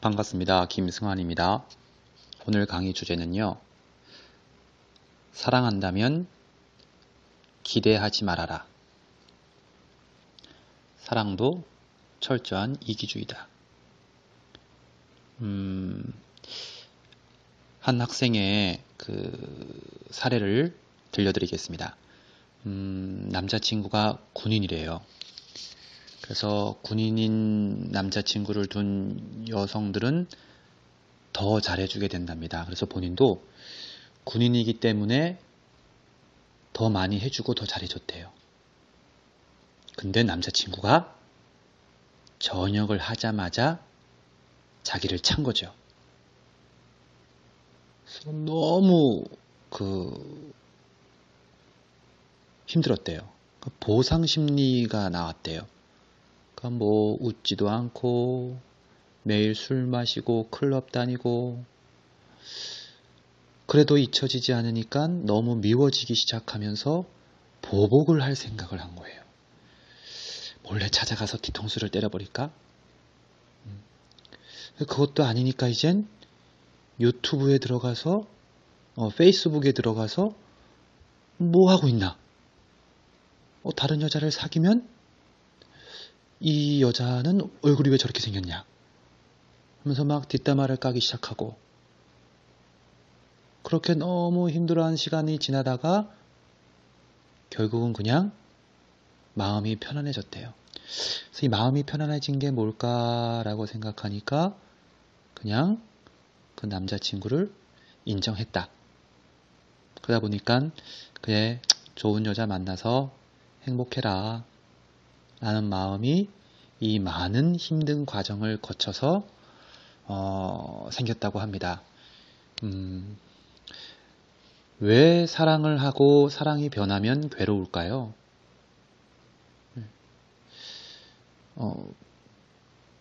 반갑습니다. 김승환입니다. 오늘 강의 주제는요. 사랑한다면 기대하지 말아라. 사랑도 철저한 이기주의다. 음, 한 학생의 그 사례를 들려드리겠습니다. 음, 남자친구가 군인이래요. 그래서 군인인 남자친구를 둔 여성들은 더 잘해주게 된답니다. 그래서 본인도 군인이기 때문에 더 많이 해주고 더 잘해줬대요. 근데 남자친구가 전역을 하자마자 자기를 찬 거죠. 너무 그 힘들었대요. 보상 심리가 나왔대요. 그러니까 뭐 웃지도 않고 매일 술 마시고 클럽 다니고 그래도 잊혀지지 않으니까 너무 미워지기 시작하면서 보복을 할 생각을 한 거예요. 몰래 찾아가서 뒤통수를 때려버릴까? 음. 그것도 아니니까 이젠 유튜브에 들어가서 어, 페이스북에 들어가서 뭐 하고 있나? 어, 다른 여자를 사귀면 이 여자는 얼굴이 왜 저렇게 생겼냐? 하면서 막 뒷담화를 까기 시작하고 그렇게 너무 힘들어하는 시간이 지나다가 결국은 그냥 마음이 편안해졌대요. 그래서 이 마음이 편안해진 게 뭘까라고 생각하니까 그냥 그 남자친구를 인정했다. 그러다 보니까 그래 좋은 여자 만나서 행복해라 라는 마음이 이 많은 힘든 과정을 거쳐서 어, 생겼다고 합니다. 음, 왜 사랑을 하고 사랑이 변하면 괴로울까요? 어,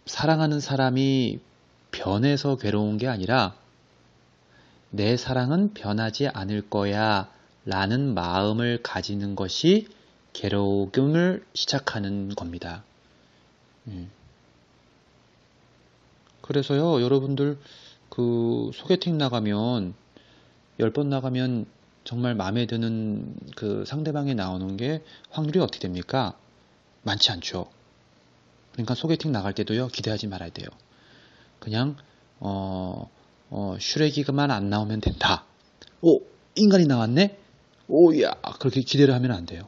사랑하는 사람이 변해서 괴로운 게 아니라 내 사랑은 변하지 않을 거야 라는 마음을 가지는 것이 괴로움을 시작하는 겁니다. 예. 그래서요, 여러분들 그 소개팅 나가면 10번 나가면 정말 마음에 드는 그 상대방이 나오는 게 확률이 어떻게 됩니까? 많지 않죠. 그러니까 소개팅 나갈 때도요, 기대하지 말아야 돼요. 그냥, 어, 어, 슈레기만 안 나오면 된다. 오, 인간이 나왔네? 오, 야, 그렇게 기대를 하면 안 돼요.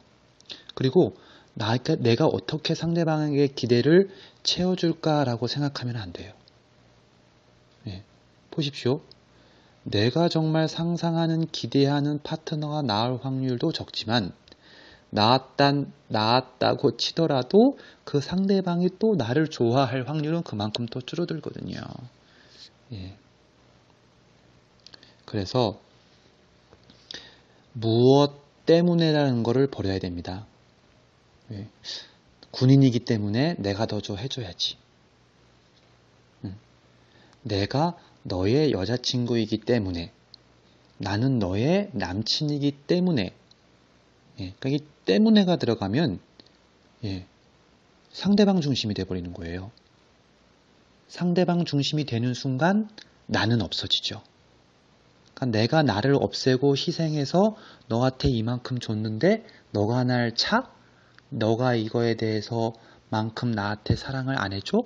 그리고 나, 내가 어떻게 상대방에게 기대를 채워줄까라고 생각하면 안 돼요. 예, 보십시오. 내가 정말 상상하는 기대하는 파트너가 나올 확률도 적지만 나왔다, 나왔다고 치더라도 그 상대방이 또 나를 좋아할 확률은 그만큼 또 줄어들거든요. 예. 그래서 무엇 때문에라는 것을 버려야 됩니다. 예. 군인이기 때문에 내가 더 줘 해줘야지. 음. 내가 너의 여자친구이기 때문에 나는 너의 남친이기 때문에 예. 그러니까 이 때문에가 들어가면 예. 상대방 중심이 돼버리는 거예요. 상대방 중심이 되는 순간 나는 없어지죠. 그러니까 내가 나를 없애고 희생해서 너한테 이만큼 줬는데 너가 날 차? 너가 이거에 대해서 만큼 나한테 사랑을 안 해줘?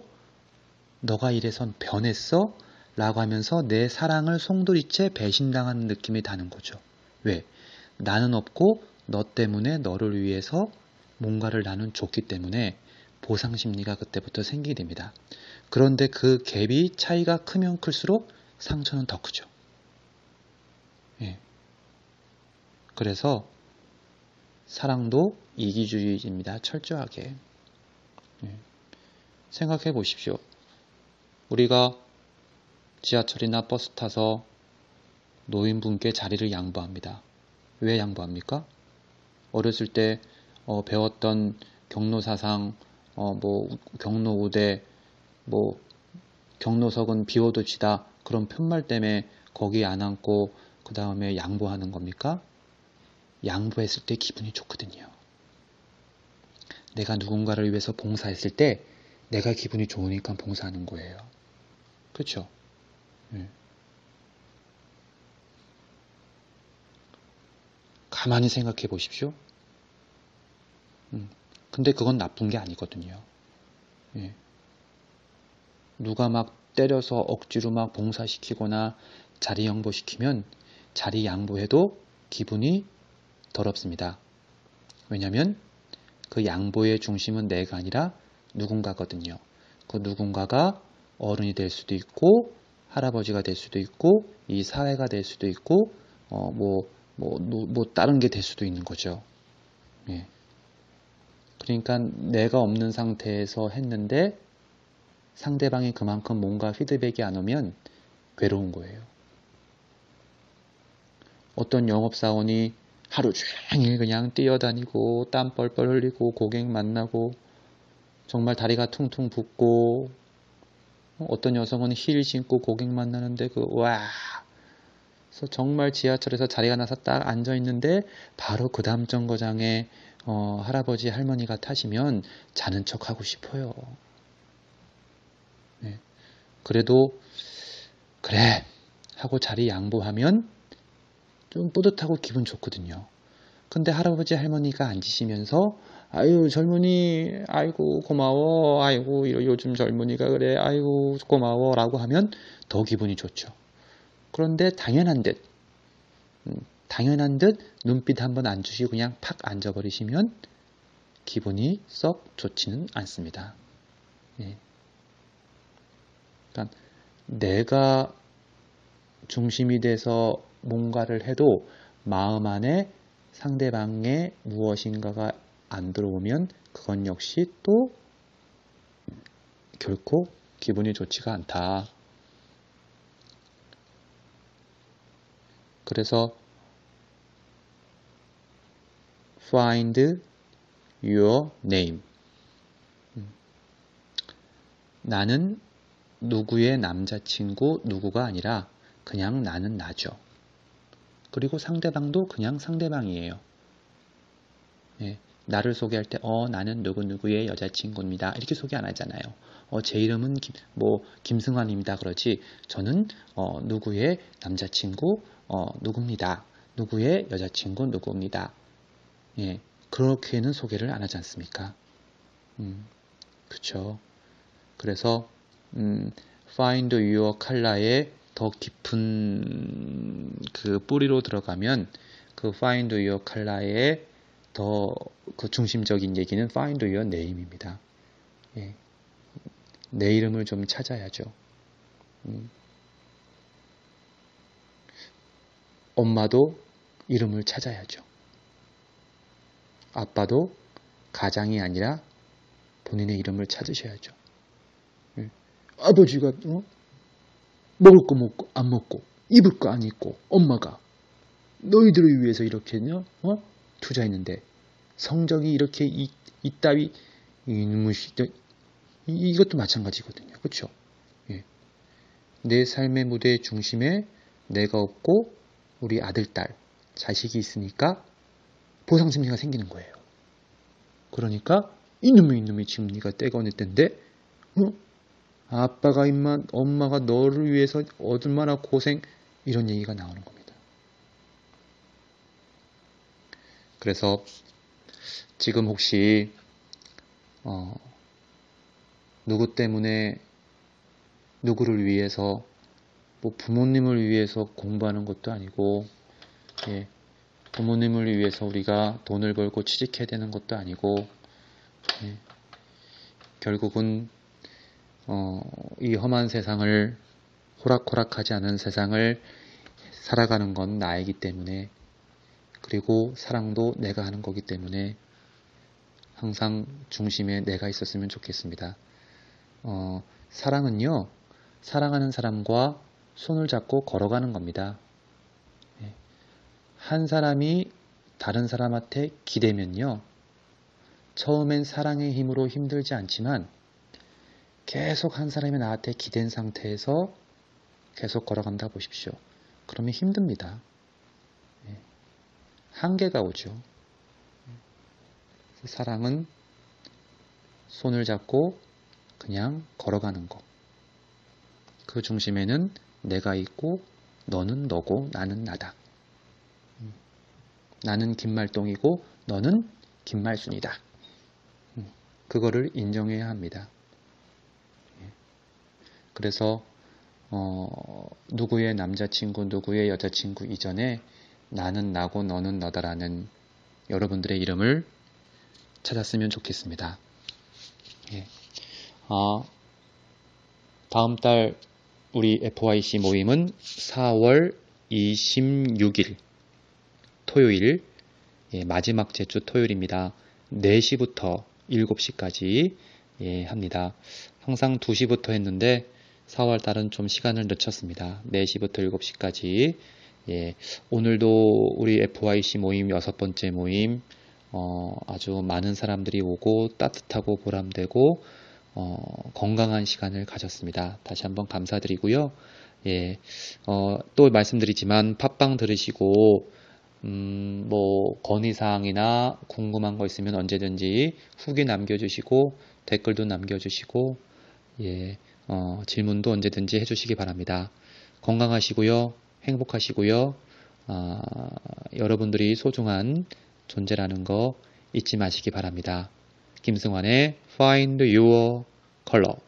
너가 이래선 변했어? 라고 하면서 내 사랑을 송두리째 배신당하는 느낌이 다는 거죠. 왜? 나는 없고 너 때문에 너를 위해서 뭔가를 나는 줬기 때문에 보상 심리가 그때부터 생기게 됩니다. 그런데 그 갭이 차이가 크면 클수록 상처는 더 크죠. 예. 그래서 사랑도 이기주의입니다. 철저하게. 예. 생각해 보십시오. 우리가 지하철이나 버스 타서 노인분께 자리를 양보합니다. 왜 양보합니까? 어렸을 때 어, 배웠던 경로사상, 어, 뭐 경로 우대, 뭐 경로석은 비워도 지다 그런 편말 때문에 거기 안 앉고 그 다음에 양보하는 겁니까? 양보했을 때 기분이 좋거든요. 내가 누군가를 위해서 봉사했을 때 내가 기분이 좋으니까 봉사하는 거예요. 그렇죠? 네. 가만히 생각해 보십시오. 음, 근데 그건 나쁜 게 아니거든요. 예. 누가 막 때려서 억지로 막 봉사시키거나 자리 양보시키면 자리 양보해도 기분이 더럽습니다. 왜냐하면 그 양보의 중심은 내가 아니라 누군가거든요. 그 누군가가 어른이 될 수도 있고 할아버지가 될 수도 있고 이 사회가 될 수도 있고 어뭐뭐 뭐, 뭐, 뭐 다른 게 될 수도 있는 거죠. 예. 그러니까 내가 없는 상태에서 했는데 상대방이 그만큼 뭔가 피드백이 안 오면 괴로운 거예요. 어떤 영업사원이 하루 종일 그냥 뛰어다니고 땀 뻘뻘 흘리고 고객 만나고 정말 다리가 퉁퉁 붓고 어떤 여성은 힐 신고 고객 만나는데 그 와. 그래서 정말 지하철에서 자리가 나서 딱 앉아 있는데 바로 그 다음 정거장에 어, 할아버지 할머니가 타시면 자는 척 하고 싶어요. 네. 그래도 그래 하고 자리 양보하면 좀 뿌듯하고 기분 좋거든요. 근데 할아버지 할머니가 앉으시면서 아유 젊은이 아이고 고마워 아이고 요즘 젊은이가 그래 아이고 고마워 라고 하면 더 기분이 좋죠. 그런데 당연한 듯 음, 당연한 듯 눈빛 한번 안 주시고 그냥 팍 앉아버리시면 기분이 썩 좋지는 않습니다. 예. 그러니까 내가 중심이 돼서 뭔가를 해도 마음 안에 상대방의 무엇인가가 안 들어오면 그건 역시 또 결코 기분이 좋지가 않다. 그래서 find your name. 음. 나는 누구의 남자친구 누구가 아니라 그냥 나는 나죠. 그리고 상대방도 그냥 상대방이에요. 예, 나를 소개할 때, 어, 나는 누구누구의 여자친구입니다. 이렇게 소개 안 하잖아요. 어, 제 이름은 김, 뭐, 김승환입니다. 그러지. 저는, 어, 누구의 남자친구, 어, 누구입니다. 누구의 여자친구, 누구입니다. 예, 그렇게는 소개를 안 하지 않습니까? 음, 그쵸. 그래서, 음, find your color의 더 깊은 그 뿌리로 들어가면 그 find your color의 더 그 중심적인 얘기는 find your name입니다. 예. 내 이름을 좀 찾아야죠. 음. 엄마도 이름을 찾아야죠. 아빠도 가장이 아니라 본인의 이름을 찾으셔야죠. 예. 아버지가 어? 먹을 거 먹고 안 먹고 입을 거 안 입고 엄마가 너희들을 위해서 이렇게 어? 투자했는데 성적이 이렇게 이, 이따위 이놈의 이것도 마찬가지거든요. 그렇죠? 예. 내 삶의 무대 중심에 내가 없고 우리 아들, 딸, 자식이 있으니까 보상 심리가 생기는 거예요. 그러니까 이놈의 이놈이 지금 네가 때가 어느 때인데 어? 아빠가 임만 엄마가 너를 위해서 얼마나 고생 이런 얘기가 나오는 겁니다. 그래서 지금 혹시 어, 누구 때문에 누구를 위해서 뭐 부모님을 위해서 공부하는 것도 아니고 예, 부모님을 위해서 우리가 돈을 벌고 취직해야 되는 것도 아니고 예, 결국은 어, 이 험한 세상을 호락호락하지 않은 세상을 살아가는 건 나이기 때문에 그리고 사랑도 내가 하는 거기 때문에 항상 중심에 내가 있었으면 좋겠습니다. 어, 사랑은요, 사랑하는 사람과 손을 잡고 걸어가는 겁니다. 예. 한 사람이 다른 사람한테 기대면요, 처음엔 사랑의 힘으로 힘들지 않지만 계속 한 사람이 나한테 기댄 상태에서 계속 걸어간다 보십시오. 그러면 힘듭니다. 예. 한계가 오죠. 사랑은 손을 잡고 그냥 걸어가는 것. 그 중심에는 내가 있고 너는 너고 나는 나다. 음. 나는 김말동이고 너는 김말순이다. 음. 그거를 인정해야 합니다. 예. 그래서 어, 누구의 남자친구, 누구의 여자친구 이전에 나는 나고 너는 너다라는 여러분들의 이름을 찾았으면 좋겠습니다. 예. 어, 다음 달 우리 FYC 모임은 4월 26일 토요일 예, 마지막 제주 토요일입니다. 4시부터 7시까지 예, 합니다. 항상 2시부터 했는데 4월 달은 좀 시간을 늦췄습니다. 4시부터 7시까지. 예, 오늘도 우리 FYC 모임 여섯 번째 모임, 어, 아주 많은 사람들이 오고 따뜻하고 보람되고, 어, 건강한 시간을 가졌습니다. 다시 한번 감사드리고요. 예, 어, 또 말씀드리지만 팟빵 들으시고, 음, 뭐, 건의사항이나 궁금한 거 있으면 언제든지 후기 남겨주시고, 댓글도 남겨주시고, 예, 어, 질문도 언제든지 해주시기 바랍니다. 건강하시고요. 행복하시고요. 어, 여러분들이 소중한 존재라는 거 잊지 마시기 바랍니다. 김승환의 Find Your Color